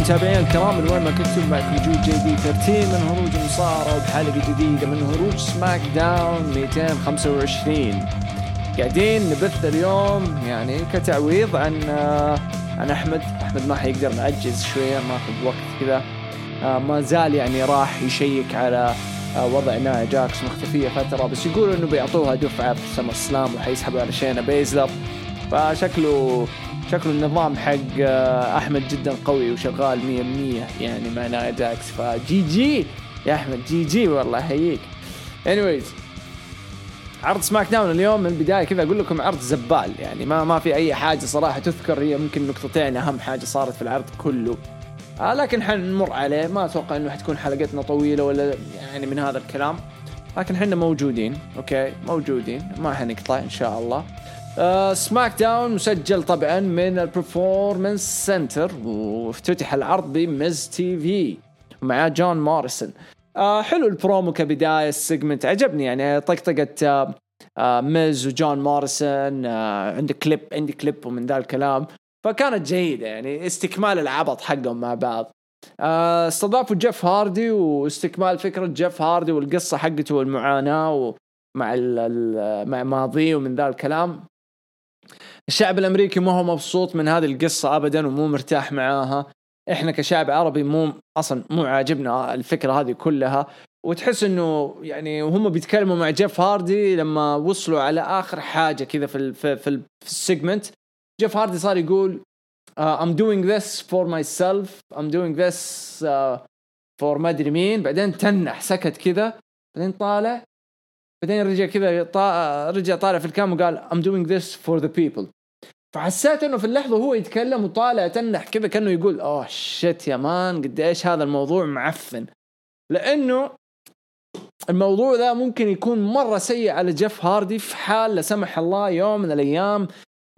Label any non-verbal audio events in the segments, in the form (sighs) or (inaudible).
متابعينا الكرام من وين ما كنتم معكم جود جي دي 13 من هروج المصارعه وبحلقه جديدة من هروج SmackDown 225 قاعدين نبث اليوم يعني كتعويض عن آه، عن أحمد. أحمد ما حيقدر نعجز شوية ماخذ وقت كذا. آه، ما زال يعني راح يشيك على آه، وضع نايا جاكس مختفية فترة بس يقولوا إنه بيعطوها دفعة في SummerSlam وحيسحبوا على شينا بيزلر. فشكله شكله النظام حق آه، أحمد جدا قوي وشغال 100% يعني مع نايا جاكس فجي جي يا أحمد جي جي والله احييك anyways عرض SmackDown اليوم. من البداية كذا أقول لكم عرض زبال يعني ما ما في أي حاجة صراحة تذكر. هي ممكن نقطتين أهم حاجة صارت في العرض كله. آه لكن حنمر عليه. ما أتوقع إنه حتكون حلقتنا طويلة ولا يعني من هذا الكلام. لكن حنا موجودين أوكي؟ موجودين. ما حنقطع إن شاء الله. SmackDown مسجل طبعا من ال Performance Center وافتتح العرض ب Miz TV مع جون موريسون. آه حلو البرومو كبداية ال segment عجبني يعني طقطقة آه آه ميز وجون موريسون آه عندك كليب عندي كليب ومن ذا الكلام. فكانت جيدة يعني استكمال العبط حقهم مع بعض. آه، استضافوا جيف هاردي واستكمال فكرة جيف هاردي والقصة حقته والمعاناة ومع مع ماضيه ومن ذا الكلام. الشعب الأمريكي ما هو مبسوط من هذه القصة ابدا ومو مرتاح معاها. إحنا كشعب عربي مو أصلا مو عاجبنا الفكرة هذه كلها. وتحس إنه يعني وهم بيتكلموا مع جيف هاردي لما وصلوا على آخر حاجة كذا في ال في, في ال segment. جيف هاردي صار يقول uh, I'm doing this for myself. I'm doing this uh, for ما أدري مين. بعدين تنح سكت كذا. بعدين طالع بعدين رجع كذا طا... رجع طالع في ال cam وقال I'm doing this for the people. فحسيت إنه في اللحظة وهو يتكلم وطالع تنح كذا كأنه يقول oh shit يا man قد إيش هذا الموضوع معفن. لأنه الموضوع ذا ممكن يكون مرة سيء على جيف هاردي في حال لا سمح الله يوم من الأيام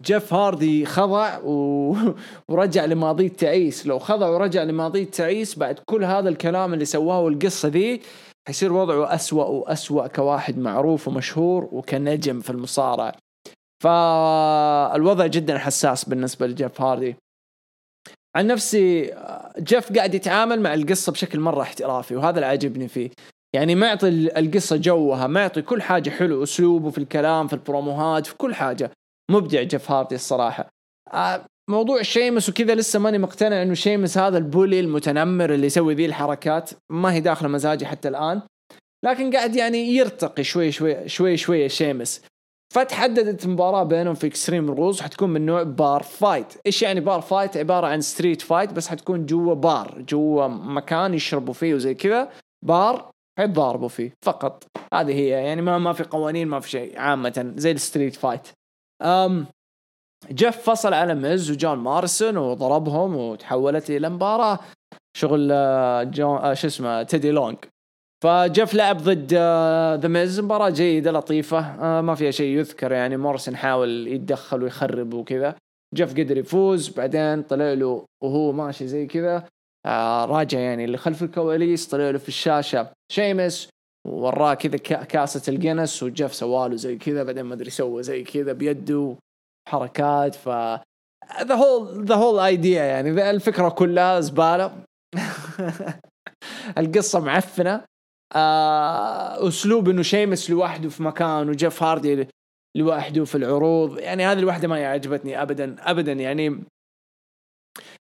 جيف هاردي خضع و... (laughs) ورجع لماضيه تعيس. لو خضع ورجع لماضيه تعيس بعد كل هذا الكلام اللي سواه والقصة ذي حيصير وضعه أسوأ وأسوأ كواحد معروف ومشهور وكنجم في المصارعة. فالوضع جدا حساس بالنسبة لجيف هاردي. عن نفسي جيف قاعد يتعامل مع القصة بشكل مرة احترافي وهذا اللي عاجبني فيه. يعني معطي القصة جوها معطي كل حاجة حلو أسلوبه في الكلام في البروموهات في كل حاجة. مبدع جيف هاردي الصراحة. آه، موضوع شيمس وكذا لسه ماني مقتنع إنه شيمس هذا ال bully المتنمر اللي يسوي ذي الحركات. ما هي داخله مزاجي حتى الآن. لكن قاعد يعني يرتقي شوي شوي شوي شوي شيمس. فتحددت مباراة بينهم في Extreme Rules حتكون من نوع bar fight إيش يعني bar fight عبارة عن street fight بس حتكون جوا بار جوا مكان يشربوا فيه وزي كذا. بار حيتضاربوا فيه. فقط. هذه هي. يعني ما ما في قوانين ما في شيء. عامة. زي ال street fight أم جيف فصل على ميز وجون موريسون وضربهم وتحولت إلى مباراة. شغل آه، جون آه، شو اسمه تيدي لونج فجيف لعب ضد ذا ميز. مباراة جيدة لطيفة آه، ما فيها شيء يذكر يعني. موريسون حاول يتدخل ويخرب وكذا. جيف قدر يفوز بعدين طلع له وهو ماشي زي كذا. آه، راجع يعني اللي خلف الكواليس طلع له في الشاشة شيمس وراه كذا كا- كاسة الجنس وجيف سواله زي كذا بعدين ما أدري سوى زي كذا بيده. حركات ف the whole the whole idea يعني. الفكرة كلها زبالة. (laughs) القصة معفنة. آه أسلوب إنه شيمس لوحده في مكان وجيف هاردي لوحده في العروض. يعني هذه الوحدة ما عجبتني ابدا ابدا يعني.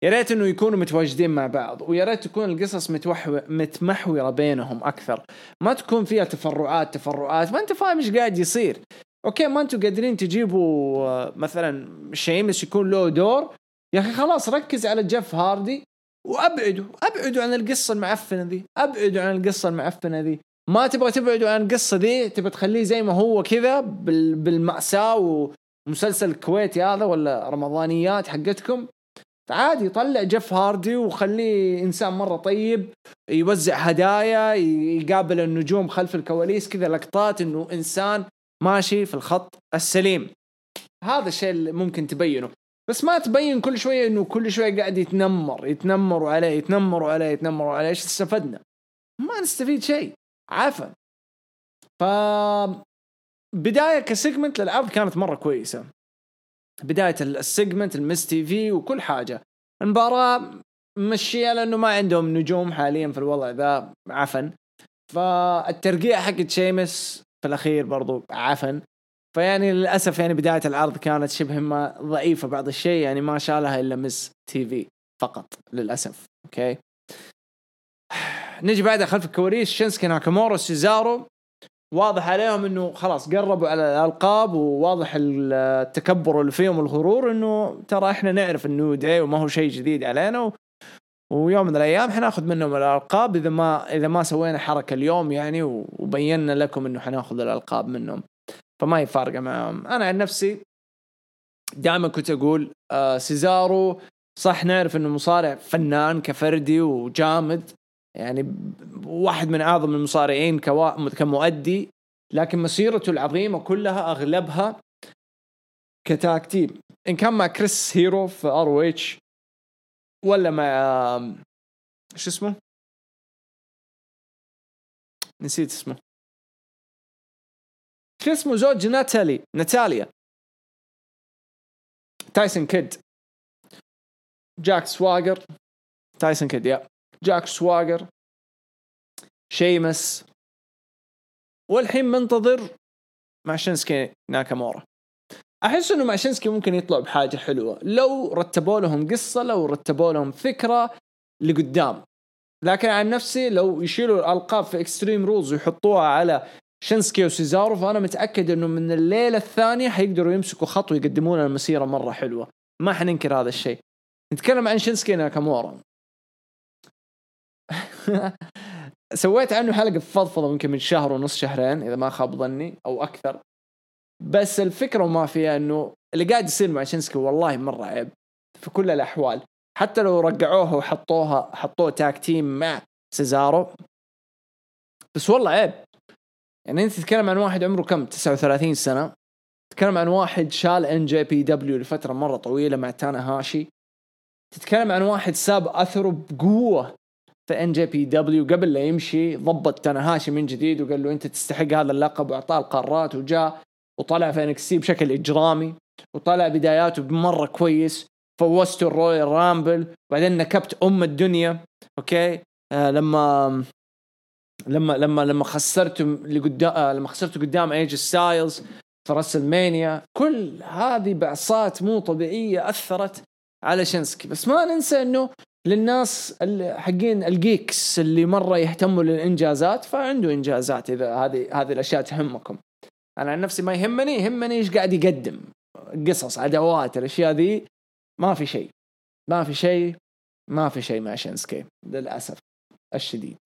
يا ريت إنه يكونوا متواجدين مع بعض ويا ريت تكون القصص متوحو... متمحورة بينهم أكثر. ما تكون فيها تفرعات تفرعات. ما أنت فاهم إيش قاعد يصير. أوكي ما أنتم قادرين تجيبوا آه، مثلا شيمس يكون له دور. يا أخي خلاص ركز على جيف هاردي وابعدوا ابعدوا عن القصة المعفنة ذي. ابعدوا عن القصة المعفنة ذي. ما تبغى تبعدوا عن القصة ذي تبغى تخليه زي ما هو كذا بال... بالمأساة ومسلسل الكويتي هذا ولا رمضانيات حقتكم. عادي طلع جيف هاردي وخليه إنسان مرة طيب يوزع هدايا يقابل النجوم خلف الكواليس كذا لقطات إنه إنسان ماشي في الخط السليم. هذا الشيء اللي ممكن تبينه. بس ما تبين كل شوية إنه كل شوية قاعد يتنمر يتنمروا عليه يتنمروا عليه يتنمروا عليه. إيش استفدنا؟ ما نستفيد شيء. عفن ف بداية ك segment للعرض كانت مرة كويسة. بداية ال segment ال Miz TV وكل حاجة. المباراة مشيها لأنه ما عندهم نجوم حاليا في الوضع ذا. عفن فالترقيع حقت شيمس في الأخير برضو عفن فيعني للأسف يعني بداية العرض كانت شبه ما ضعيفة بعض الشيء يعني ما شالها إلا Miz TV فقط للأسف أوكي (sighs) نجي بعدها خلف الكواليس شينسكي ناكامورا سيزارو واضح عليهم إنه خلاص قربوا على الألقاب وواضح التكبر اللي فيهم الغرور إنه ترى إحنا نعرف ال New Day وما هو شيء جديد علينا. ويوم من الأيام حناخذ منهم الألقاب. إذا ما إذا ما سوينا حركة اليوم يعني وبينا لكم إنه حناخذ الألقاب منهم. فما هي فارقه معهم. أنا عن نفسي دائما كنت أقول آه سيزارو صح نعرف إنه مصارع فنان كفردي وجامد. يعني واحد من أعظم المصارعين كمؤدي. لكن مسيرته العظيمة كلها أغلبها ك tag team. إن كان مع كريس هيرو في ROH ولا مع شو اسمه؟ نسيت اسمه. شو اسمه زوج ناتالي. ناتاليا. تايسون كيد. جاك سواجر تايسون كيد يا. جاك سواجر شيمس. والحين منتظر مع شينسكي ناكامورا. أحس إنه مع شينسكي ممكن يطلع بحاجة حلوة. لو رتبوا لهم قصة لو رتبوا لهم فكرة لقدام. لكن عن نفسي لو يشيلوا الألقاب في Extreme Rules ويحطوها على شينسكي وسيزارو فأنا متأكد إنه من الليلة الثانية حيقدروا يمسكوا خط ويقدمون المسيرة مرة حلوة. ما حننكر هذا الشيء. نتكلم عن شينسكي ناكامورا (laughs) سويت عنه حلقة فضفضه يمكن من شهر ونص شهرين إذا ما خاب ظني أو أكثر. بس الفكرة وما فيها إنه اللي قاعد يصير مع شينسكي والله مرة عيب في كل الأحوال. حتى لو رجعوها وحطوها حطوه tag team مع سيزارو بس والله عيب. يعني أنت تتكلم عن واحد عمره كم؟ 39 سنة. تتكلم عن واحد شال NJPW لفترة مرة طويلة مع تاناهاشي تتكلم عن واحد ساب أثره بقوة في NJPW قبل لا يمشي ضبط تاناهاشي من جديد وقال له أنت تستحق هذا اللقب وأعطاه القارات وجاء وطلع في NXT بشكل إجرامي وطلع بداياته بمرة كويس فوزته ال Royal Rumble بعدين نكبت أم الدنيا okay؟ آه لما لما لما لما خسرته لقدام آه لما خسرته قدام AJ Styles في WrestleMania كل هذه بعصات مو طبيعية أثرت على شنسكي بس ما ننسى إنه للناس حقين ال geeks اللي مرة يهتموا للإنجازات فعنده إنجازات إذا هذه هذه الأشياء تهمكم. أنا عن نفسي ما يهمني يهمني إيش قاعد يقدم. قصص أدوات الأشياء ذي ما في شيء. ما في شيء ما في شيء مع شينسكي للأسف الشديد.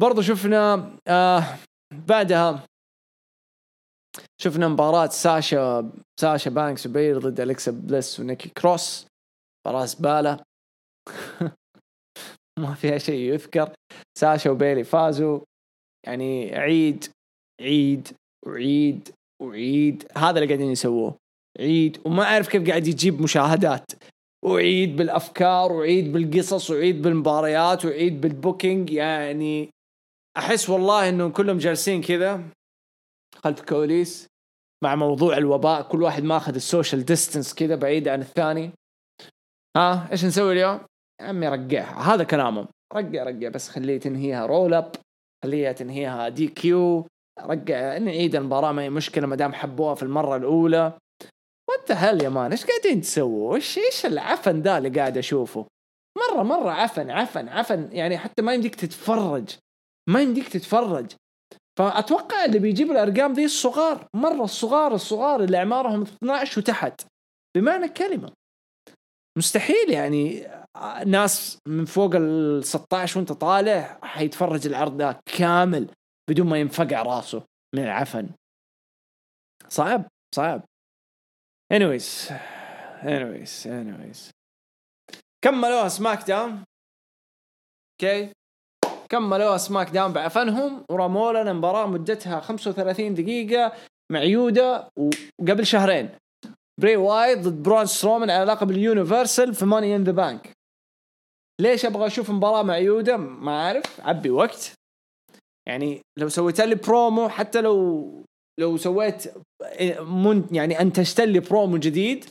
برضو شفنا آه بعدها شفنا مباراة ساشا ساشا بانكس وبيلي ضد الكسا بليس ونيكي كروس. مباراة زبالة. (laughs) ما فيها شيء يذكر. ساشا وبيلي فازوا. يعني عيد عيد وعيد وعيد هذا اللي قاعدين يسووه. عيد وما أعرف كيف قاعد يجيب مشاهدات. وعيد بالأفكار وعيد بالقصص وعيد بالمباريات وعيد بالبوكينج يعني أحس والله إنهم كلهم جالسين كذا. خلف الكواليس مع موضوع الوباء. كل واحد ماخذ ال social distance كذا بعيد عن الثاني. ها إيش نسوي اليوم؟ يا عمي رقعها. هذا كلامهم. رقع رقع. بس خليه تنهيها roll up خليها تنهيها DQ. رقع نعيد المباراة ما هي مشكلة ما دام حبوها في المرة الأولى. what the hell يا man؟ إيش قاعدين تسووا؟ إيش إيش العفن ذا اللي قاعد أشوفه؟ مره مرة عفن عفن عفن يعني حتى ما يمديك تتفرج. ما يمديك تتفرج. فأتوقع اللي بيجيب الأرقام ذي الصغار. مرة الصغار الصغار اللي أعمارهم 12 وتحت. بمعنى الكلمة مستحيل يعني ناس من فوق ال 16 وانت طالع حيتفرج العرض ده كامل. بدون ما ينفقع راسه من العفن. صعب صعب. Anyways anyways anyways. كملوها سماك داون. okay كملوها سماك داون بعفنهم. ورموا لنا مباراة مدتها 35 دقيقة. معيودة وقبل شهرين. بري وايت ضد برون سترومان على لقب ال Universal في Money in the Bank ليش أبغى أشوف مباراة معيودة؟ ما أعرف. عبي وقت. يعني لو سويت لي برومو حتى لو لو سويت يعني انتجت لي برومو جديد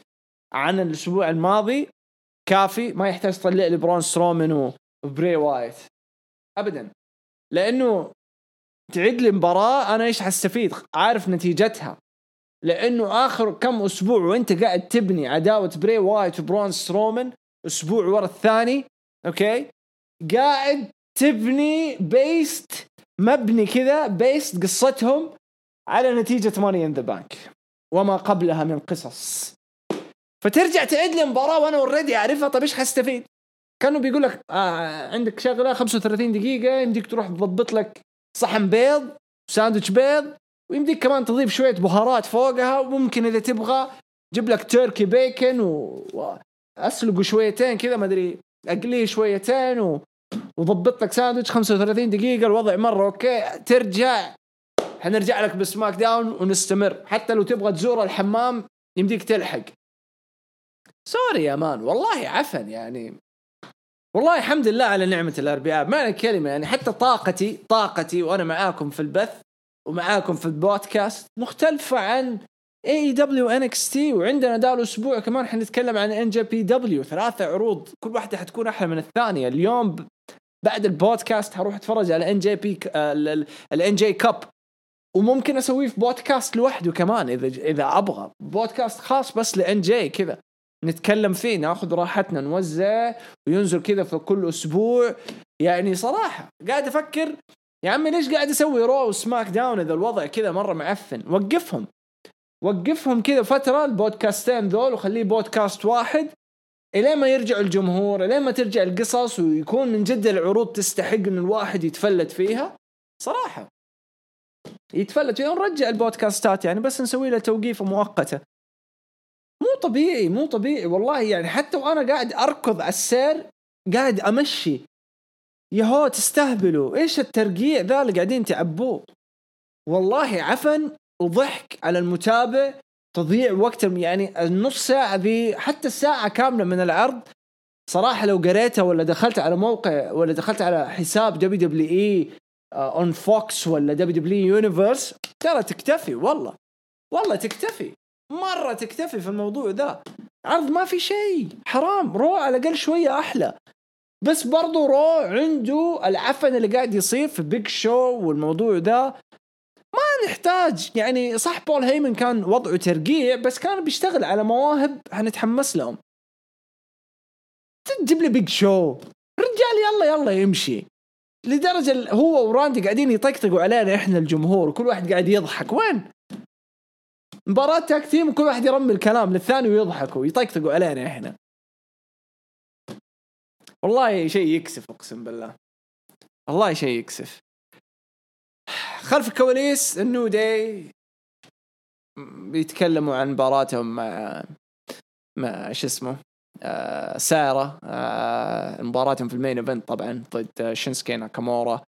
عن الأسبوع الماضي كافي ما يحتاج تطلع لي برون سترومان وبري وايت. ابدا. لأنه تعيد لي مباراة أنا إيش حستفيد؟ عارف نتيجتها. لأنه آخر كم أسبوع وأنت قاعد تبني عداوة بري وايت وبرون سترومان أسبوع ورا الثاني okay؟ قاعد تبني based مبني كذا based قصتهم على نتيجة Money in the Bank وما قبلها من قصص فترجع تعيد لي مباراة وأنا already أعرفها طيب إيش حستفيد؟ كانوا بيقول لك آه عندك شغلة 35 دقيقة يمديك تروح تضبط لك صحن بيض ساندويتش بيض ويمديك كمان تضيف شوية بهارات فوقها وممكن إذا تبغى جيب لك turkey bacon و... أسلقه شويتين كذا ما أدري أقليه شويتين و... وضبط لك ساندويتش 35 دقيقة الوضع مرة okay ترجع. حنرجع لك بسماك داون ونستمر. حتى لو تبغى تزور الحمام يمديك تلحق. sorry يا man والله عفن يعني. والله الحمد لله على نعمة الأربعاء. معنى الكلمة يعني حتى طاقتي طاقتي وأنا معاكم في البث ومعاكم في البودكاست مختلفة عن AEW NXT وعندنا دا الأسبوع كمان حنتكلم عن NJPW ثلاثة عروض كل واحدة حتكون أحلى من الثانية. اليوم بعد البودكاست هروح أتفرج على NJPW الان NJ Cup وممكن اسويه في بودكاست لوحده كمان إذا إذا أبغى. بودكاست خاص بس ل NJ كذا. نتكلم فيه ناخذ راحتنا نوزع وينزل كذا في كل أسبوع. يعني صراحة قاعد أفكر يا عمي ليش قاعد أسوي رو وسماك داون إذا الوضع كذا مرة معفن؟ وقفهم. وقفهم كذا فترة البودكاستين ذول وخليه بودكاست واحد الين ما يرجع الجمهور الين ما ترجع القصص ويكون من جد العروض تستحق إن الواحد يتفلت فيها. صراحة يتفلت فيها ونرجع البودكاستات يعني بس نسوي له توقيفه مؤقتة. مو طبيعي مو طبيعي والله يعني حتى وأنا قاعد أركض على السير قاعد أمشي. يهو تستهبلوا إيش الترقيع ذا اللي قاعدين تعبوه؟ والله عفن وضحك على المتابع تضييع وقت يعني النص ساعة ذي حتى الساعة كاملة من العرض صراحة لو قريتها ولا دخلت على موقع ولا دخلت على حساب دبليو دبليو اي اون فوكس ولا WWE Universe ترى تكتفي والله والله تكتفي مرة تكتفي في الموضوع ذا. عرض ما في شيء حرام رو على الأقل شوية أحلى. بس برضو رو عنده العفن اللي قاعد يصير في Big Show والموضوع ذا. ما نحتاج يعني صح بول هيمن كان وضعه ترقيع بس كان بيشتغل على مواهب حنتحمس لهم. تجيب لي Big Show رجال يلا يلا يمشي. لدرجة هو وراندي قاعدين يطقطقوا علينا إحنا الجمهور وكل واحد قاعد يضحك. وين؟ مباراة tag team وكل واحد يرمي الكلام للثاني ويضحكوا ويطقطقوا علينا إحنا. والله شيء يكسف أقسم بالله. والله شيء يكسف. خلف الكواليس ال New Day بيتكلموا عن مباراتهم مع مع شو اسمه آه سارة آه مباراتهم في ال main event طبعا ضد شينسكي ناكامورا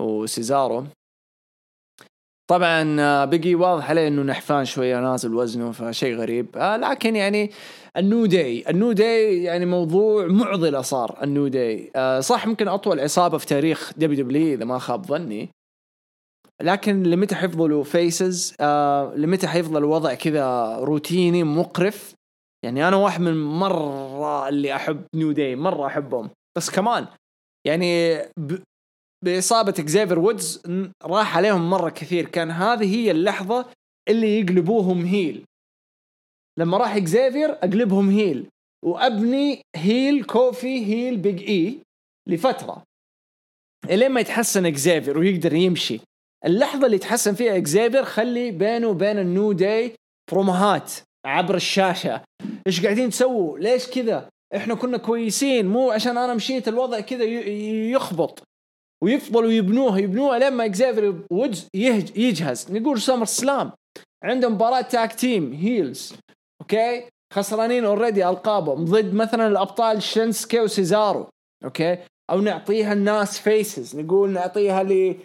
وسيزارو. طبعا آه، بقي واضح عليه إنه نحفان شوية نازل وزنه فشيء غريب. آه لكن يعني ال New Day ال New Day يعني موضوع معضلة صار ال New Day. آه صح ممكن أطول عصابة في تاريخ WWE إذا ما خاب ظني. لكن لمتى حيفضلوا faces آه لمتى حيفضل الوضع كذا روتيني مقرف؟ يعني أنا واحد من مرة اللي أحب New Day مرة أحبهم. بس كمان يعني ب... بإصابة اكزيفر وودز راح عليهم مرة كثير. كان هذه هي اللحظة اللي يقلبوهم heel لما راح اكزيفير أقلبهم heel وأبني heel كوفي heel Big E لفترة. إلين ما يتحسن اكزيفير ويقدر يمشي. اللحظة اللي تحسن فيها اكزيفير خلي بينه وبين ال New Day بروموهات عبر الشاشة. إيش قاعدين تسووا؟ ليش كذا؟ إحنا كنا كويسين مو عشان أنا مشيت الوضع كذا يخبط. ويفضلوا يبنوها يبنوها لين ما اكزيفير وودز يجهز. نقول سمر سلام. عندهم مباراة tag team heels okay؟ خسرانين already ألقابهم. ضد مثلا الأبطال شينسكي وسيزارو. okay؟ أو نعطيها الناس faces نقول نعطيها ل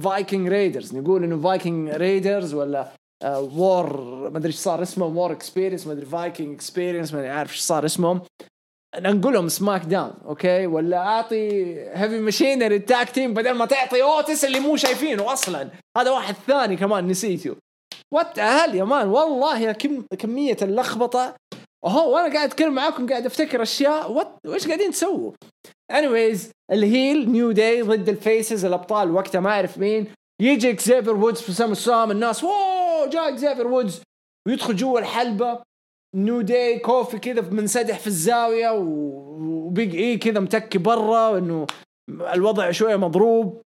Viking Raiders نقول إنه Viking Raiders ولا War آه، ما أدري إيش صار اسمه War Experience ما أدري Viking Experience ما عارف إيش صار اسمهم. نقول لهم سماك داون okay؟ ولا أعطي Heavy Machinery ال tag team بدل ما تعطي اوتس اللي مو شايفينه أصلا. هذا واحد ثاني كمان نسيته. what hell يا man؟ والله كم كمية اللخبطة. أوه وأنا قاعد أتكلم معاكم قاعد أفتكر أشياء what وش قاعدين تسووا؟ anyways ال heel New Day ضد ال faces الأبطال وقتها ما أعرف مين. يجي اكزيفر وودز في سام السام الناس اوه جاء اكزيفر وودز ويدخل جوا الحلبة New Day كوفي كذا منسدح في الزاوية و Big E كذا متكي برا وانه الوضع شوية مضروب.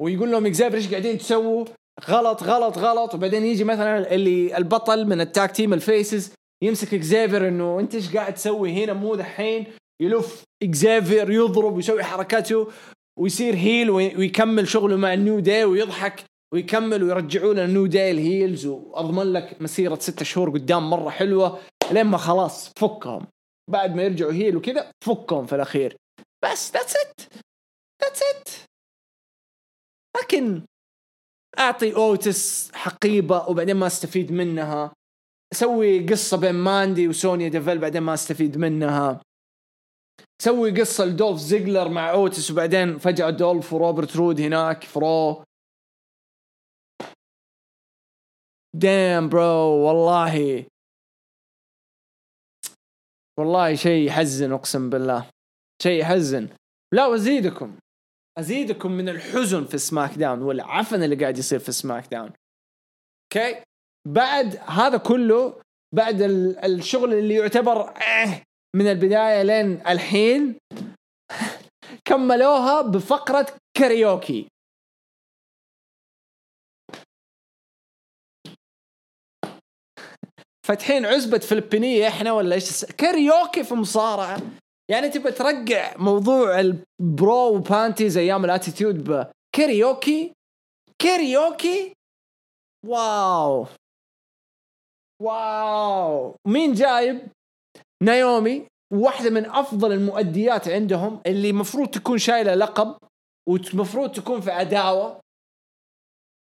ويقول لهم اكزيفر إيش قاعدين تسووا؟ غلط غلط غلط. وبعدين يجي مثلا اللي البطل من ال tag team ال faces يمسك اكزيفر إنه أنت إيش قاعد تسوي هنا؟ مو دحين يلف اكزيفر يضرب ويسوي حركاته ويصير heel ويكمل شغله مع ال New Day ويضحك ويكمل ويرجعوا له ال New Day ال heels وأضمن لك مسيرة ستة شهور قدام مرة حلوة لين ما خلاص فكهم. بعد ما يرجعوا heel وكذا فكهم في الأخير. بس that's it that's it لكن أعطي اوتس حقيبة وبعدين ما أستفيد منها. سوي قصة بين ماندي وسونيا ديفل بعدين ما استفيد منها. سوي قصة لدولف زيجلر مع أوتس وبعدين فجأة دولف وروبرت رود هناك فرو. damn bro والله. والله شيء يحزن أقسم بالله. شيء يحزن. لا وأزيدكم. أزيدكم من الحزن في سماك داون والعفن اللي قاعد يصير في سماك داون. okay بعد هذا كله بعد الشغل اللي يعتبر آه من البداية لين الحين كملوها بفقرة كاريوكي. فاتحين عزبة فلبينية إحنا ولا إيش؟ كاريوكي في مصارعة. يعني تبى ترقع موضوع ال bra و panties أيام ال Attitude بكاريوكي كاريوكي؟ wow. wow. مين جايب؟ نايومي واحدة من أفضل المؤديات عندهم اللي مفروض تكون شايلة لقب ومفروض تكون في عداوة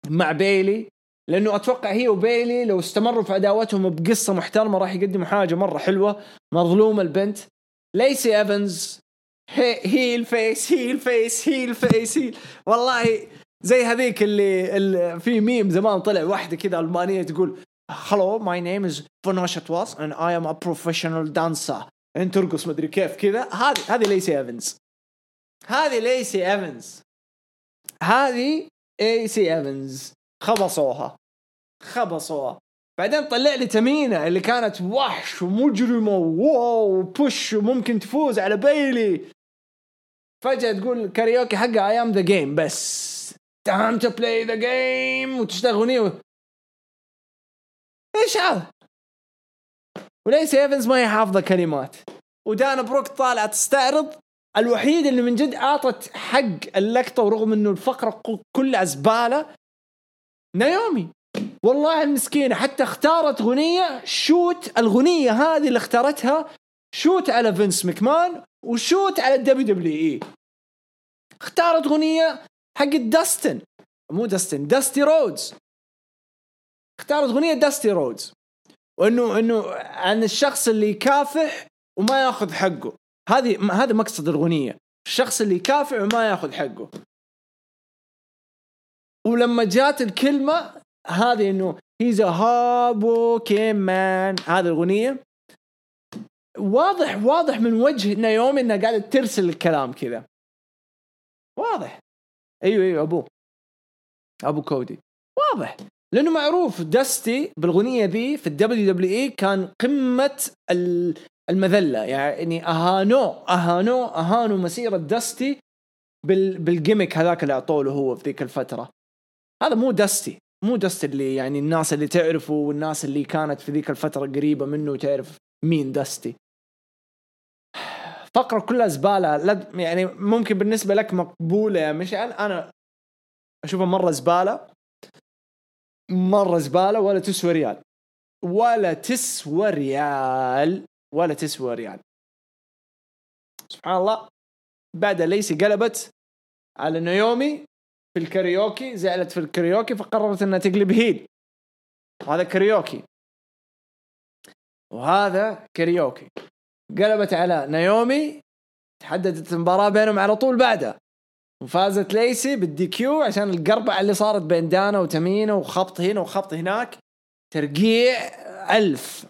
مع بيلي لأنه أتوقع هي وبيلي لو استمروا في عداوتهم بقصة محترمة راح يقدموا حاجة مرة حلوة. مظلومة البنت. ليسي إيفنز. هي ال face هي ال face هي ال face هي والله زي هذيك اللي, اللي في ميم زمان طلع واحدة كذا ألمانية تقول hello my name is Vanosha Twas and I am a professional dancer. انت ترقص مدري كيف كذا هذه هذه ليسي ايفنز هذه ليسي ايفنز هذه ليسي ايفنز خبصوها خبصوها بعدين طلع لي تمينة اللي كانت وحش ومجرمة و wow و push وممكن تفوز على بيلي فجأة تقول كاريوكي حقها I am the game it's time to play the game وتشتغل اغنية إيش هذا؟ وليسي ايفنز ما هي حافظه كلمات ودانا بروك طالعة تستعرض الوحيد اللي من جد أعطت حق اللقطة ورغم إنه الفقرة كلها زبالة نايومي. والله المسكينة حتى اختارت غنية shoot الغنية هذه اللي اختارتها shoot على فينس مكمان وشوت على الدبليو دبليو إي. اختارت غنية حق داستن. مو داستن داستي رودز. اختارت أغنية داستي رودز وإنه إنه عن الشخص اللي يكافح وما ياخذ حقه. هذه هذا مقصد الأغنية. الشخص اللي يكافح وما ياخذ حقه. ولما جات الكلمة هذه إنه he's a hard working man هذه الأغنية. واضح واضح من وجه نايومي إنها قاعدة ترسل الكلام كذا. واضح. أيوه أيوه أبوه. أبو كودي. واضح. لأنه معروف داستي بالاغنيه ذي في ال WWE كان قمة المذلة. يعني اهانوه اهانوه اهانوا مسيرة داستي بال gimmick هذاك اللي اعطوه له هو في ذيك الفترة. هذا مو داستي مو داستي اللي يعني الناس اللي تعرفه والناس اللي كانت في ذيك الفترة قريبة منه وتعرف مين داستي فقرة كلها زبالة. يعني ممكن بالنسبة لك مقبولة يا مشعل. أنا أشوفها مرة زبالة. مرة زبالة ولا تسوى ريال. ولا تسوى ريال. ولا تسوى ريال. سبحان الله. بعد ليسي قلبت على نيومي في الكاريوكي زعلت في الكاريوكي فقررت إنها تقلب heel وهذا كاريوكي. وهذا كاريوكي. قلبت على نيومي تحددت المباراة بينهم على طول بعدها. وفازت ليسي بال DQ عشان القربعة اللي صارت بين دانا وتمينا وخبط هنا وخبط هناك. ترقيع ألف.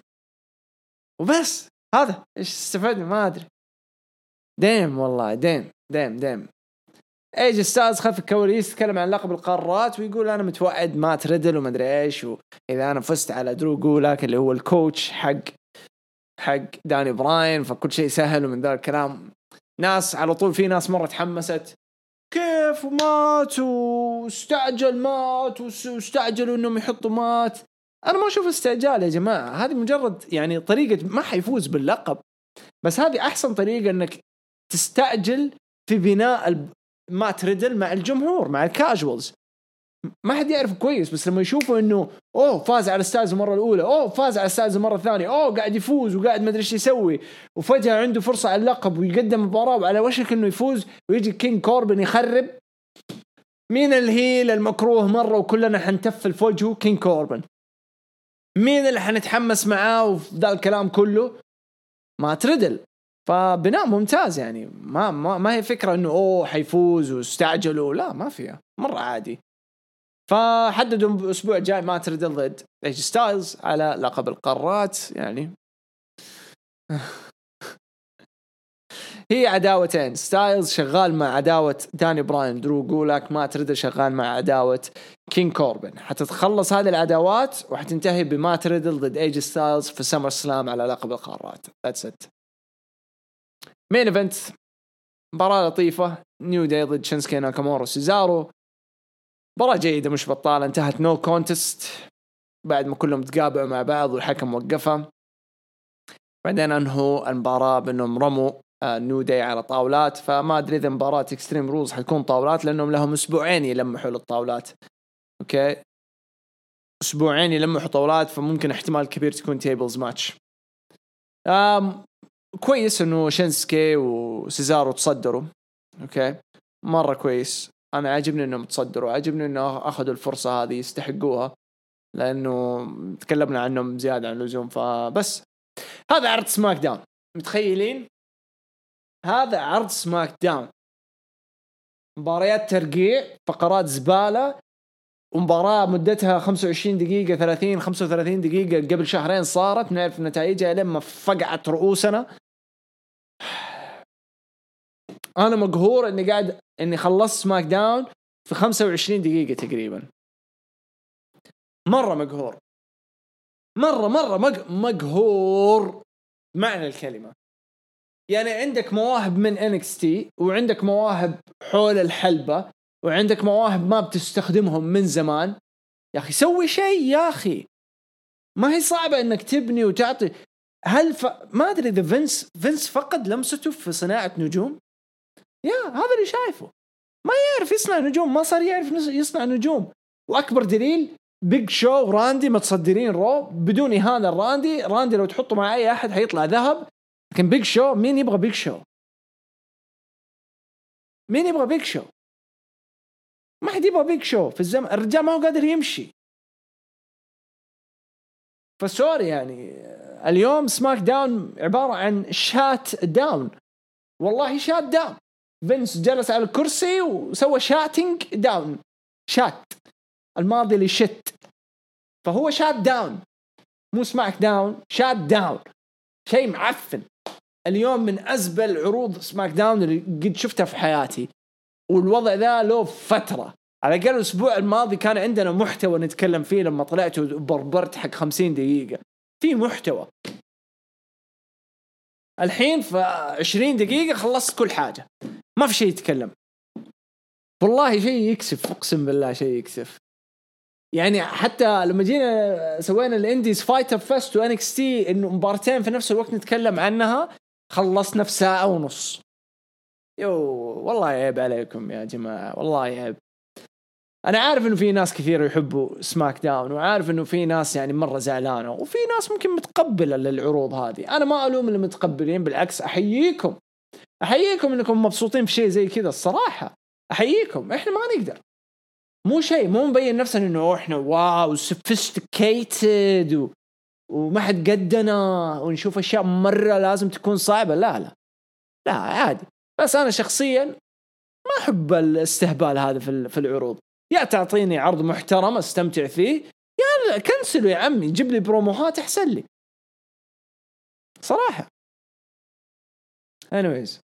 وبس. هذا. إيش استفدنا؟ ما أدري. damn والله. damn. damn. damn. ايج ستايلز خلف الكواليس تكلم عن لقب القارات ويقول أنا متوعد مات ريدل وما أدري إيش واذا أنا فزت على درو جولاك اللي هو ال coach حق حق داني براين فكل شيء سهل ومن ذا الكلام. ناس على طول في ناس مرة تحمست. كيف ومات واستعجل مات واستعجلوا انهم يحطوا مات. أنا ما أشوف استعجال يا جماعة. هذه مجرد يعني طريقة ما حيفوز باللقب. بس هذه احسن طريقة انك تستعجل في بناء مات ريدل مع الجمهور مع ال casuals ما حد يعرف كويس بس لما يشوفوا إنه أوه فاز على ستايلز المرة الأولى أوه فاز على ستايلز المرة الثانية أوه قاعد يفوز وقاعد ما أدري إيش يسوي. وفجأة عنده فرصة على اللقب ويقدم مباراه وعلى وشك إنه يفوز ويجي كينج كوربن يخرب مين ال heel المكروه مرة وكلنا حنتفل في وجهه كينج كوربن. مين اللي حنتحمس معاه وفي ذا الكلام كله؟ مات ريدل فبناء ممتاز يعني ما ما, ما هي فكرة إنه أوه حيفوز واستعجلوا لا ما فيها مرة عادي. فحددوا الأسبوع الجاي مات ريدل ضد ايج ستايلز على لقب القارات يعني. (sighs) هي عداوتين. ستايلز شغال مع عداوة داني براين. درو جولاك مات ريدل شغال مع عداوة كينج كوربن. حتتخلص هذه العداوات وحتنتهي بمات ريدل ضد إيج ستايلز في سمر سلام على لقب القارات. that's it main event مباراة لطيفة. نيو داي ضد شينسكي ناكامورو سيزارو. مباراة جيدة مش بطالة انتهت no contest بعد ما كلهم تقابلوا مع بعض والحكم وقفها بعدين انهوا المباراة بأنهم رموا نيو داي على طاولات. فما أدري إذا مباراة اكستريم رولز حتكون طاولات لأنهم لهم أسبوعين يلمحوا للطاولات. okay؟ أسبوعين يلمحوا طاولات فممكن احتمال كبير تكون tables match آم كويس إنه شينسكي وسيزارو تصدروا. okay؟ مرة كويس. أنا عاجبني إنهم تصدروا عاجبني إنه أخذوا الفرصة هذه يستحقوها لأنه تكلمنا عنهم زيادة عن اللزوم فبس. هذا عرض سماك داون. متخيلين؟ هذا عرض سماك داون. مباريات ترقيع فقرات زبالة ومباراة مدتها 25 دقيقة 30 35 دقيقة قبل شهرين صارت نعرف نتائجها لما فقعت رؤوسنا. أنا مقهور إني قاعد إني خلصت SmackDown في 25 دقيقة تقريبا. مرة مقهور. مرة مرة مقهور معنى الكلمة. يعني عندك مواهب من NXT وعندك مواهب حول الحلبة وعندك مواهب ما بتستخدمهم من زمان. يا أخي سوي شيء يا أخي. ما هي صعبة إنك تبني وتعطي. هل ف... ما أدري إذا فينس فينس فقد لمسته في صناعة نجوم؟ يا هذا اللي شايفه. ما يعرف يصنع نجوم ما صار يعرف يصنع نجوم. وأكبر دليل بيج شو راندي متصدرين Raw بدون إهانة راندي. راندي لو تحطه مع أي أحد حيطلع ذهب. لكن بيج شو مين يبغى بيج شو مين يبغى بيج شو ما حد يبغى بيج شو في الزمن. الرجال ما هو قادر يمشي. ف sorry يعني اليوم SmackDown عبارة عن shut down. والله shut down. فينس جلس على الكرسي وسوى shutting down shut الماضي اللي shut فهو shut down مو SmackDown shut down شيء معفن. اليوم من أزبل عروض SmackDown اللي قد شفتها في حياتي. والوضع ذا له فترة. على الأقل الأسبوع الماضي كان عندنا محتوى نتكلم فيه لما طلعت وبربرت حق 50 دقيقة. في محتوى. الحين في 20 دقيقة خلصت كل حاجة. ما في شيء يتكلم. والله شيء يكسف أقسم بالله شيء يكسف. يعني حتى لما جينا سوينا ال indies Fyter Fest و NXT إنه مبارتين في نفس الوقت نتكلم عنها خلصنا في ساعة ونص. yo والله عيب عليكم يا جماعة والله عيب. أنا عارف إنه في ناس كثير يحبوا SmackDown وعارف إنه في ناس يعني مرة زعلانة وفي ناس ممكن متقبلة للعروض هذه. أنا ما ألوم اللي متقبلين بالعكس أحييكم. أحييكم إنكم مبسوطين في شيء زي كذا. الصراحة أحييكم إحنا ما نقدر. مو شيء مو مبين نفسنا إنه إحنا wow sophisticated و... وما حد قدنا ونشوف أشياء مرة لازم تكون صعبة. لا لا لا عادي. بس أنا شخصيا ما أحب الاستهبال هذا في في العروض. يا تعطيني عرض محترم أستمتع فيه يا كنسلوا يا عمي جيب لي بروموهات أحسن لي. صراحة. anyways.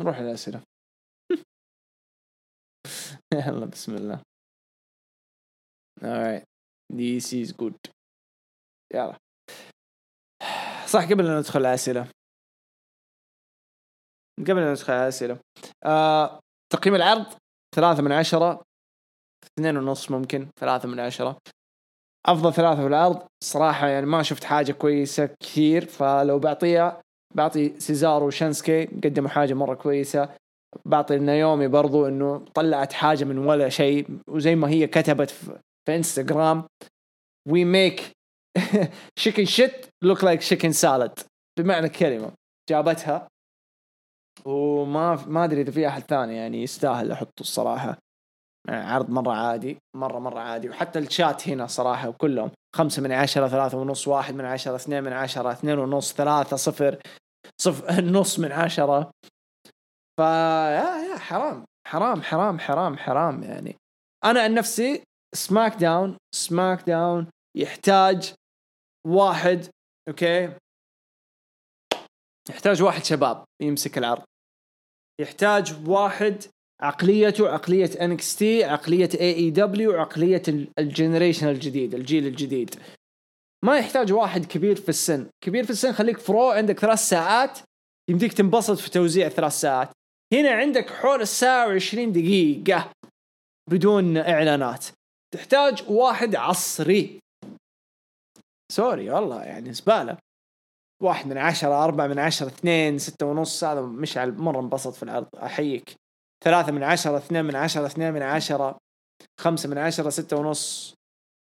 نروح للاسئله (laughs) يلا بسم الله. Alright. This is good. يلا. صح قبل أن ندخل الأسئلة. قبل أن ندخل الأسئلة. آه، تقييم العرض ثلاثة من عشرة. اثنين ونص ممكن ثلاثة من عشرة. أفضل ثلاثة في العرض. صراحة يعني ما شفت حاجة كويسة كثير فلو بعطيها بعطي سيزارو وشانسكي قدموا حاجة مرة كويسة. بعطي نايومي برضو إنه طلعت حاجة من ولا شيء وزي ما هي كتبت في, إنستغرام. We make (laughs) chicken shit look like chicken salad. بمعنى الكلمة جابتها. وما ما أدري إذا في أحد ثاني يعني يستاهل أحطه الصراحة. عرض مرة عادي مرة مرة عادي. وحتى الشات هنا صراحة وكلهم خمسة من عشرة ثلاثة ونص واحد من عشرة اثنين من عشرة اثنين ونص ثلاثة صفر. صفر (laughs) نص من عشرة. فا يا يا حرام حرام حرام حرام حرام يعني. أنا عن نفسي SmackDown SmackDown يحتاج واحد okay؟ يحتاج واحد شباب يمسك العرض. يحتاج واحد عقليته عقلية NXT عقلية AEW عقلية ال generation الجديد الجيل الجديد. ما يحتاج واحد كبير في السن. كبير في السن خليك ف Raw عندك ثلاث ساعات يمديك تنبسط في توزيع ثلاث ساعات. هنا عندك حول الساعة وعشرين دقيقة بدون إعلانات. تحتاج واحد عصري. سوري والله يعني زبالة. واحد من عشرة أربعة من عشرة اثنين ستة ونص هذا مشعل مرة انبسط في العرض أحييك. ثلاثة من عشرة اثنين من عشرة اثنين من عشرة خمسة من عشرة ستة ونص.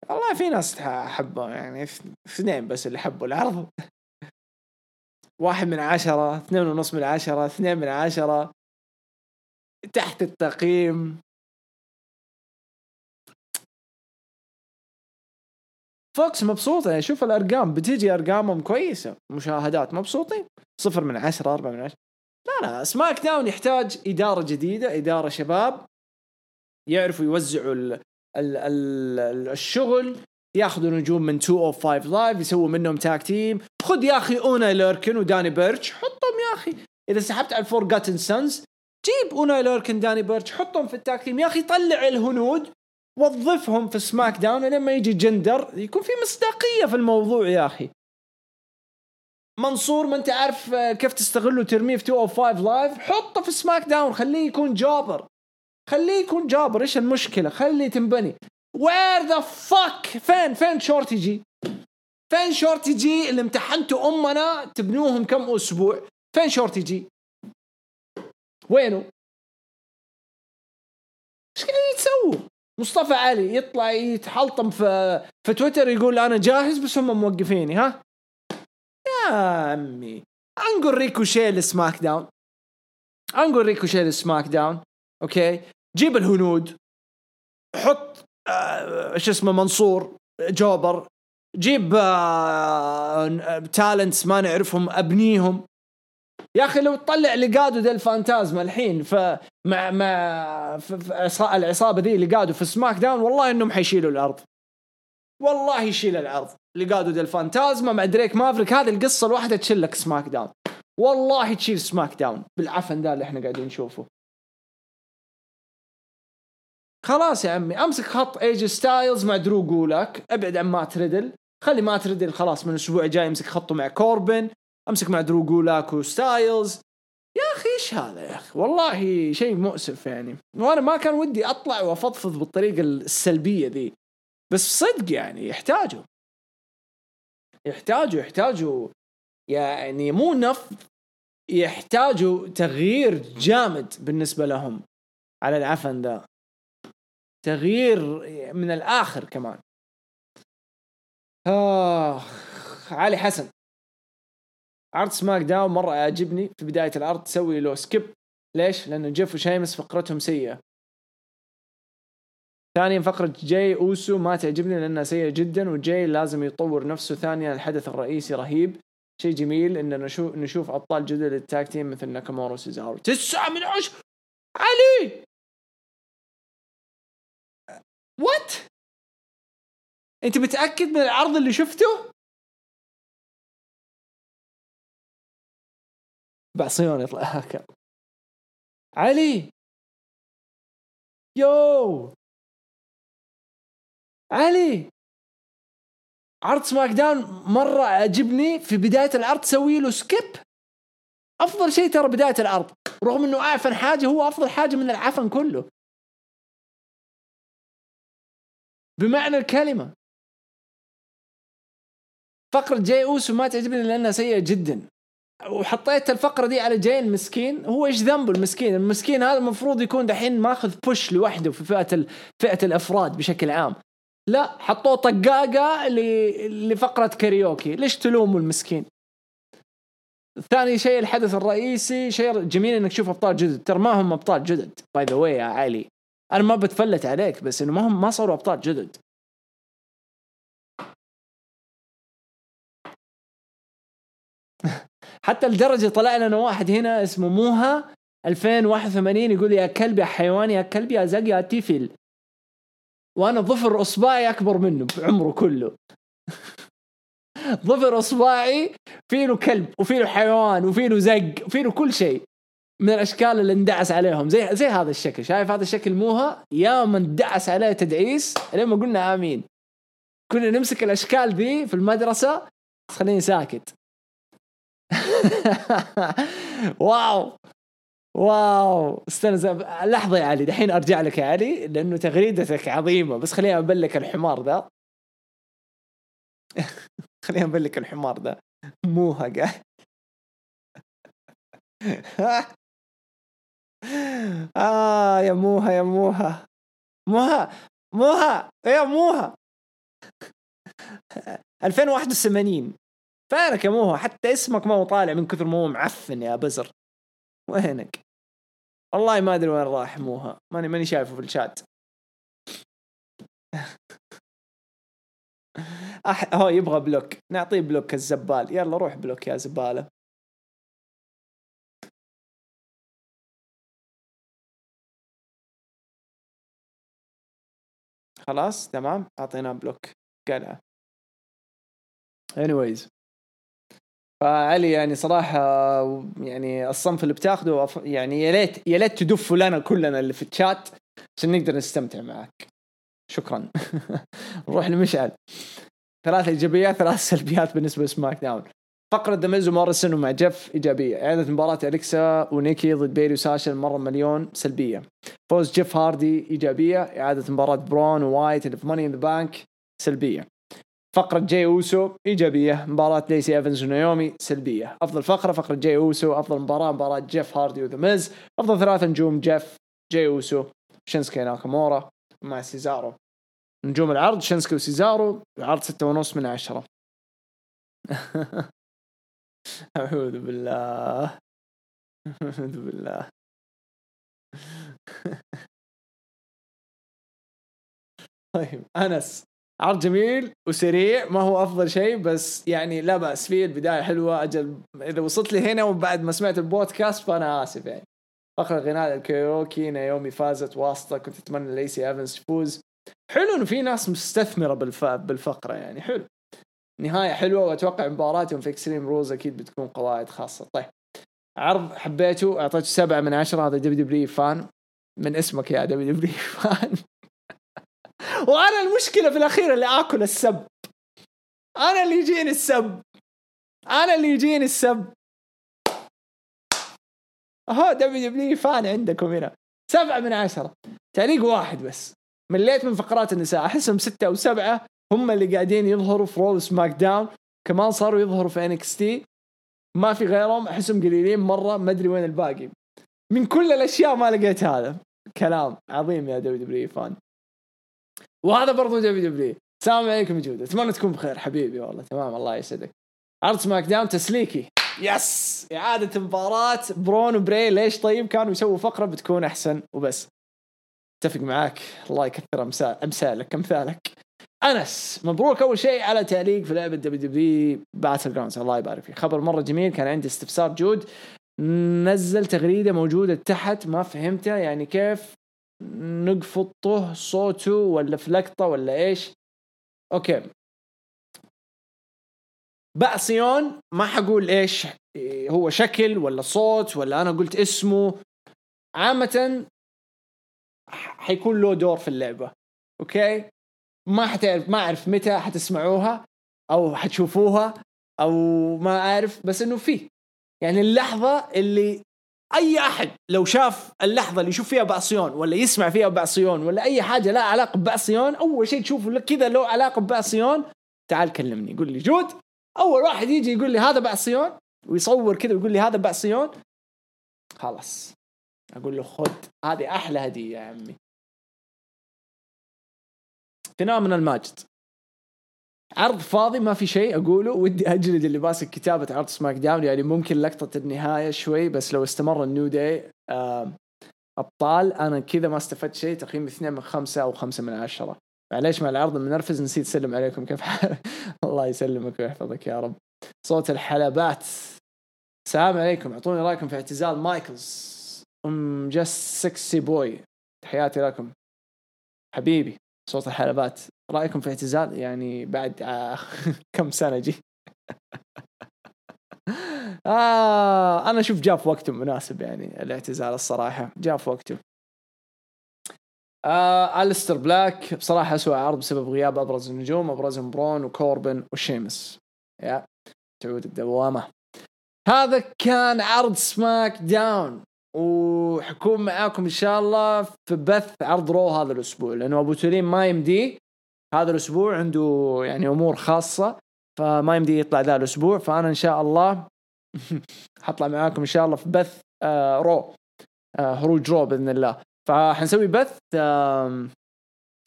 والله في ناس حبوا يعني اثنين بس اللي حبوا العرض. (laughs) واحد من عشرة اثنين ونص من عشرة اثنين من عشرة. تحت التقييم. Fox مبسوطة يعني شوف الأرقام بتيجي أرقامهم كويسة. مشاهدات مبسوطين. صفر من عشرة أربعة من عشرة. لا لا SmackDown يحتاج إدارة جديدة إدارة شباب. يعرفوا يوزعوا ال ال ال الشغل ياخذوا نجوم من 205 Live يسووا منهم tag team خذ يا أخي أوني لوركن وداني بيرتش حطهم يا أخي. إذا سحبت على ال Forgotten Sons جيب أوني لوركن داني بيرتش حطهم في ال tag team يا أخي طلع الهنود وظفهم في SmackDown لما يجي جندر يكون في مصداقية في الموضوع يا أخي. منصور ما أنت عارف كيف تستغله وترميه في 205 Live حطه في SmackDown خليه يكون jobber. خليه يكون jobber إيش المشكلة؟ خليه تنبني. where the fuck فين فين شورتي جي؟ فين شورتي جي اللي امتحنتوا أمنا تبنوهم كم أسبوع؟ فين شورتي جي؟ وينه؟ إيش قاعدين تسووا مصطفى علي يطلع يتحلطم في في تويتر يقول أنا جاهز بس هم موقفيني ها؟ يا عمي أنقل ريكوشي ل SmackDown. أنقل ريكوشي ل SmackDown. okay؟ جيب الهنود حط آه شو اسمه منصور jobber جيب آه talents ما نعرفهم أبنيهم. يا أخي لو تطلع Legado del Fantasma الحين ف مع مع العصابة ذي اللي قادوا في SmackDown والله إنهم حيشيلوا الأرض. والله يشيل العرض Legado del Fantasma مع دريك مافريك. هذه القصة الواحده تشيل لك SmackDown. والله تشيل SmackDown. بالعفن ذا اللي إحنا قاعدين نشوفه. خلاص يا عمي أمسك خط اي جي ستايلز مع درو جولاك أبعد عن مات ريدل خلي مات ريدل خلاص من الأسبوع الجاي يمسك خطه مع كوربن أمسك مع درو جولاك وستايلز يا أخي إيش هذا يا أخي؟ والله شيء مؤسف يعني. وأنا ما كان ودي أطلع وأفضفض بالطريقة السلبية ذي. بس صدق يعني يحتاجوا. يحتاجوا يحتاجوا يعني مو نفض يحتاجوا تغيير جامد بالنسبة لهم على العفن ذا. تغيير من الآخر كمان. آه علي حسن. عرض SmackDown مرة يعجبني في بداية العرض تسوي له skip ليش؟ لأنه جيف وشايمس فقرتهم سيئة. ثانيا فقرة جاي أوسو ما تعجبني لأنها سيئة جدا وجاي لازم يطور نفسه. ثانيا الحدث الرئيسي رهيب. شيء جميل ان نشوف نشوف أبطال جدد لل tag team مثل ناكامورا وسيزارو. تسعة من عشر! علي! وات انت متأكد من العرض اللي شفته؟ بعصيون يطلع. آه، هاكر علي! يو! علي! عرض سماك داون مرة عجبني. في بداية العرض تسوي له سكيب. أفضل شيء ترى بداية العرض. رغم إنه أعفن حاجة هو أفضل حاجة من العفن كله. بمعنى الكلمة. فقرة جاي أوسو ما تعجبني لأنها سيئة جدا. وحطيت الفقرة دي على جاي المسكين هو إيش ذنبه المسكين؟ المسكين هذا المفروض يكون دحين ماخذ بوش لوحده في فئة فئة الأفراد بشكل عام. لا حطوه طقاقة لفقرة كاريوكي. ليش تلوموا المسكين؟ ثاني شيء الحدث الرئيسي شيء جميل إنك تشوف أبطال جدد. ترى ما هم أبطال جدد by the way يا علي. أنا ما بتفلت عليك بس إنه ما هم ما صاروا أبطال جدد. (laughs) حتى لدرجة طلع لنا واحد هنا اسمه موها 2081 يقول يا كلب يا حيوان يا كلب يا زق يا تيفل. وأنا ظفر إصبعي أكبر منه بعمره كله. (laughs) ظفر إصبعي فيه كلب وفيه حيوان وفيه زق وفيه كل شيء. من الأشكال اللي اندعس عليهم. زي زي هذا الشكل. شايف هذا الشكل موها؟ يا من اندعس عليه تدعيس لين ما قلنا آمين. كنا نمسك الأشكال ذي في المدرسة خليني ساكت. (laughs) wow! wow! استنى لحظة يا علي دحين أرجع لك يا علي لأنه تغريدتك عظيمة بس خليني أبلك الحمار ذا. (laughs) خليني أبلك الحمار ذا. موها قاعد. (laughs) آه يا موها يا موها. موها موها يا موها؟ 2081 فينك يا موها؟ حتى اسمك ما هو طالع من كثر ما هو معفن يا بزر. وينك؟ والله ما أدري وين راح موها. ماني ماني شايفه في الشات. (laughs) أح... هو يبغى block. نعطيه block الزبال. يلا روح block يا زبالة. خلاص تمام؟ اعطيناه block. قلعه anyways. فعلي يعني صراحة يعني الصنف اللي بتاخذه يعني يا ليت يا ليت تدفوا لنا كلنا اللي في الشات عشان نقدر نستمتع معك. شكرا. (laughs) نروح لمشعل. ثلاث إيجابيات ثلاث سلبيات بالنسبة ل SmackDown. فقرة The Miz وموريسون ومع جيف إيجابية. إعادة مباراة أليكسا ونيكي ضد بيلي وساشا مرة مليون سلبية. فوز جيف هاردي إيجابية. إعادة مباراة برون ووايت اللي في Money in the Bank سلبية. فقرة جاي أوسو إيجابية، مباراة ليسي إيفنز ونايومي سلبية، أفضل فقرة فقرة جاي أوسو، أفضل مباراة مباراة جيف هاردي و The Miz، أفضل ثلاث نجوم جيف جاي أوسو شينسكي ناكامورا مع سيزارو. نجوم العرض شينسكي وسيزارو. عرض ستة ونص من عشرة. (laughs) أعوذ بالله. أعوذ بالله. طيب أنس. عرض جميل وسريع ما هو أفضل شيء بس يعني لا بأس فيه البداية حلوة أجل إذا وصلت لي هنا وبعد ما سمعت البودكاست فأنا آسف يعني. فقرة غناء الكيروكي نايومي فازت واسطة كنت أتمنى ليسي أيفنز تفوز. حلو إنه في ناس مستثمرة بالف... بالفقرة يعني حلو. نهاية حلوة وأتوقع مباراتهم في Extreme Rules أكيد بتكون قواعد خاصة. طيب عرض حبيته أعطيته سبعة من عشرة هذا دبليو دبليو فان من اسمك يا دبليو دبليو فان وأنا المشكلة في الأخير اللي آكل السب. أنا اللي يجيني السب. أنا اللي يجيني السب. أهو دبليو دبليو فان عندكم هنا. سبعة من عشرة. تعليق واحد بس. مليت من فقرات النساء. أحسهم ستة أو سبعة. هم اللي قاعدين يظهروا في Raw و SmackDown. كمان صاروا يظهروا في NXT ما في غيرهم أحسهم قليلين مرة ما أدري وين الباقي. من كل الأشياء ما لقيت هذا. كلام عظيم يا دبليو دبليو فان وهذا برضو WW. السلام عليكم جودة. أتمنى تكون بخير حبيبي والله. تمام الله يسعدك. عرض SmackDown تسليكي. yes إعادة مباراة. برون وبراي ليش طيب؟ كانوا يسووا فقرة بتكون أحسن وبس. أتفق معاك. الله يكثر امثال أمثالك أمثالك. أنس مبروك أول شيء على تعليق في لعبة WWE Battlegrounds الله يبارك فيك. خبر مرة جميل كان عندي استفسار جود. نزل تغريدة موجودة تحت ما فهمتها يعني كيف نلقطه صوته ولا في لقطة ولا إيش؟ okay. بأسيون ما حقول إيش هو شكل ولا صوت ولا أنا قلت اسمه. عامة حيكون له دور في اللعبة. okay؟ ما حتعرف ما أعرف متى حتسمعوها أو حتشوفوها أو ما أعرف بس إنه في. يعني اللحظة اللي أي أحد لو شاف اللحظة اللي يشوف فيها بعصيون ولا يسمع فيها بعصيون ولا أي حاجة لها علاقة بعصيون أول شيء تشوفه كذا له علاقة بعصيون تعال كلمني. قول لي جود. أول واحد يجي يقول لي هذا بعصيون ويصور كذا ويقول لي هذا بعصيون خلاص. أقول له خذ هذه أحلى هدية يا عمي. من الماجد. عرض فاضي ما في شيء أقوله. ودي أجلد اللي ماسك كتابة عرض SmackDown يعني ممكن لقطة النهاية شوي بس لو استمر ال New Day أبطال. أنا كذا ما استفدت شيء. تقييم اثنين من خمسة أو خمسة من عشرة. معليش مع العرض المنرفز نسيت أسلم عليكم كيف حال (laughs) الله يسلمك ويحفظك يا رب. صوت الحلبات. السلام عليكم. أعطوني رأيكم في اعتزال مايكلز. I'm just sexy boy. تحياتي لكم. حبيبي. صوت الحلبات. رأيكم في اعتزال؟ يعني بعد آه (laughs) كم سنة جي؟ (laughs) آه أنا أشوف جاء في وقته مناسب يعني الاعتزال الصراحة. جاء في وقته. آه Aleister Black بصراحة اسوء عرض بسبب غياب أبرز النجوم ابرزهم برون وكوربن وشيمس. يا تعود الدوامة. هذا كان عرض SmackDown. وحكون معاكم إن شاء الله في بث عرض Raw هذا الأسبوع لأنه أبو تولين ما يمديه هذا الأسبوع عنده يعني أمور خاصة فما يمدي يطلع ذا الأسبوع فأنا إن شاء الله (laughs) حطلع معاكم إن شاء الله في بث آه Raw آه هروج Raw بإذن الله. فحنسوي بث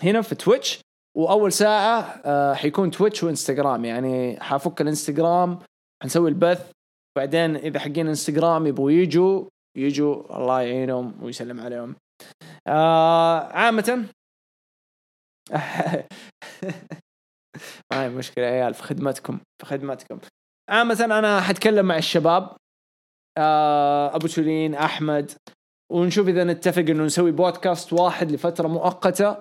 هنا في Twitch وأول ساعة آه حيكون Twitch وإنستغرام يعني حافك الإنستغرام حنسوي البث بعدين إذا حقين إنستغرام يبغوا يجوا يجوا الله يعينهم ويسلم عليهم. آه عامة. (laughs) ما هي مشكلة يا عيال في خدمتكم في خدمتكم. عامة أنا حتكلم مع الشباب. آه أبو شيرين أحمد. ونشوف إذا نتفق إنه نسوي بودكاست واحد لفترة مؤقتة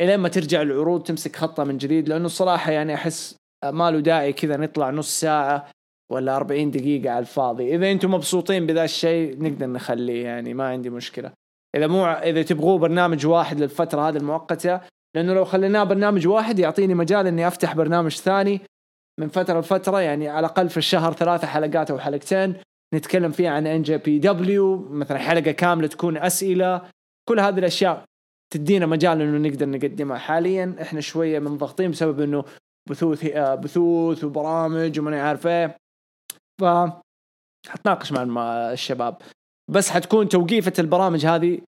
إلين ما ترجع العروض تمسك خطة من جديد. لأنه الصراحة يعني أحس ما له داعي كذا نطلع نص ساعة. ولا 40 دقيقة على الفاضي. إذا أنتم مبسوطين بذا الشيء نقدر نخليه يعني ما عندي مشكلة. إذا مو إذا تبغوا برنامج واحد للفترة هذه المؤقتة لأنه لو خليناه برنامج واحد يعطيني مجال إني أفتح برنامج ثاني من فترة لفترة يعني على الأقل في الشهر ثلاثة حلقات أو حلقتين نتكلم فيها عن NJPW مثلا حلقة كاملة تكون أسئلة. كل هذه الأشياء تدينا مجال إنه نقدر نقدمها. حاليا إحنا شوية منضغطين بسبب إنه بثوث بثوث وبرامج وما عارف إيه. ف حتناقش مع الشباب. بس حتكون توقيفة البرامج هذه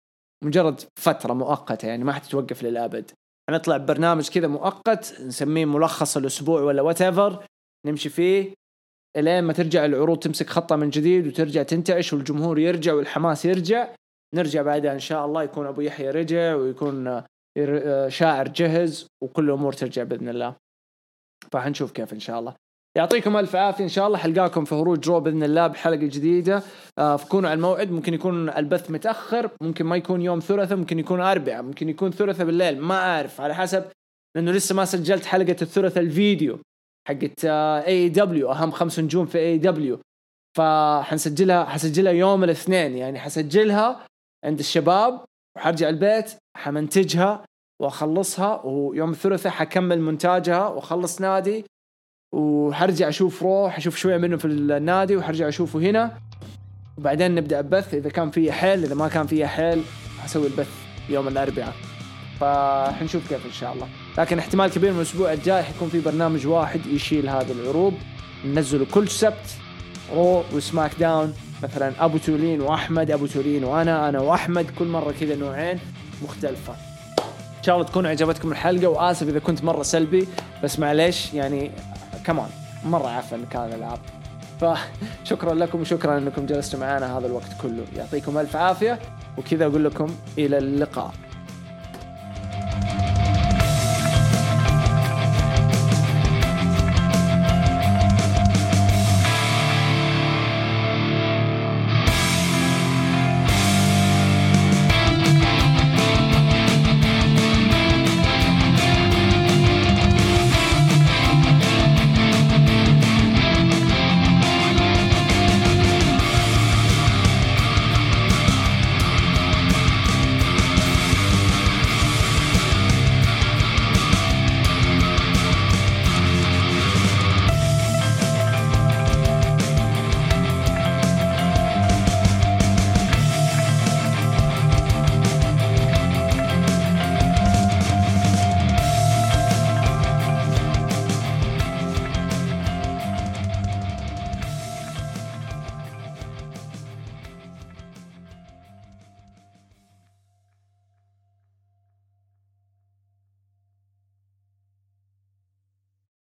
مجرد فترة مؤقتة يعني ما حتتوقف للأبد. حنطلع برنامج كذا مؤقت نسميه ملخص الأسبوع ولا وات نمشي فيه إلين ما ترجع العروض تمسك خطة من جديد وترجع تنتعش والجمهور يرجع والحماس يرجع. نرجع بعدها إن شاء الله يكون أبو يحيى رجع ويكون شاعر جهز وكل الأمور ترجع بإذن الله. فحنشوف كيف إن شاء الله. يعطيكم ألف عافية. إن شاء الله حلقاكم في هروج Raw بإذن الله بحلقة جديدة. آه فكونوا على الموعد. ممكن يكون البث متأخر. ممكن ما يكون يوم ثلاثاء ممكن يكون اربعاء ممكن يكون ثلاثاء بالليل. ما أعرف. على حسب لأنه لسه ما سجلت حلقة الثلاثاء الفيديو حقت AEW أهم خمس نجوم في AEW فحنسجلها حسجلها يوم الاثنين. يعني حسجلها عند الشباب وحرجع البيت حمنتجها وأخلصها ويوم الثلاثاء حكمل مونتاجها وأخلص نادي. وحرجع أشوف روح أشوف شوية منه في النادي وحرجع أشوفه هنا. وبعدين نبدأ البث إذا كان فيه حيل إذا ما كان فيه حيل حسوي البث يوم الأربعاء. فحنشوف كيف إن شاء الله. لكن احتمال كبير من الأسبوع الجاي حيكون في برنامج واحد يشيل هذه العروض. ننزله كل سبت رو وسماك داون. مثلا أبو تولين وأحمد أبو تولين وأنا أنا وأحمد كل مرة كذا نوعين مختلفة. إن شاء الله تكون عجبتكم الحلقة وآسف إذا كنت مرة سلبي بس معليش يعني كمان مرة عفن كان الالعاب فشكرا لكم وشكرا إنكم جلستوا معنا هذا الوقت كله. يعطيكم ألف عافية وكذا أقول لكم إلى اللقاء.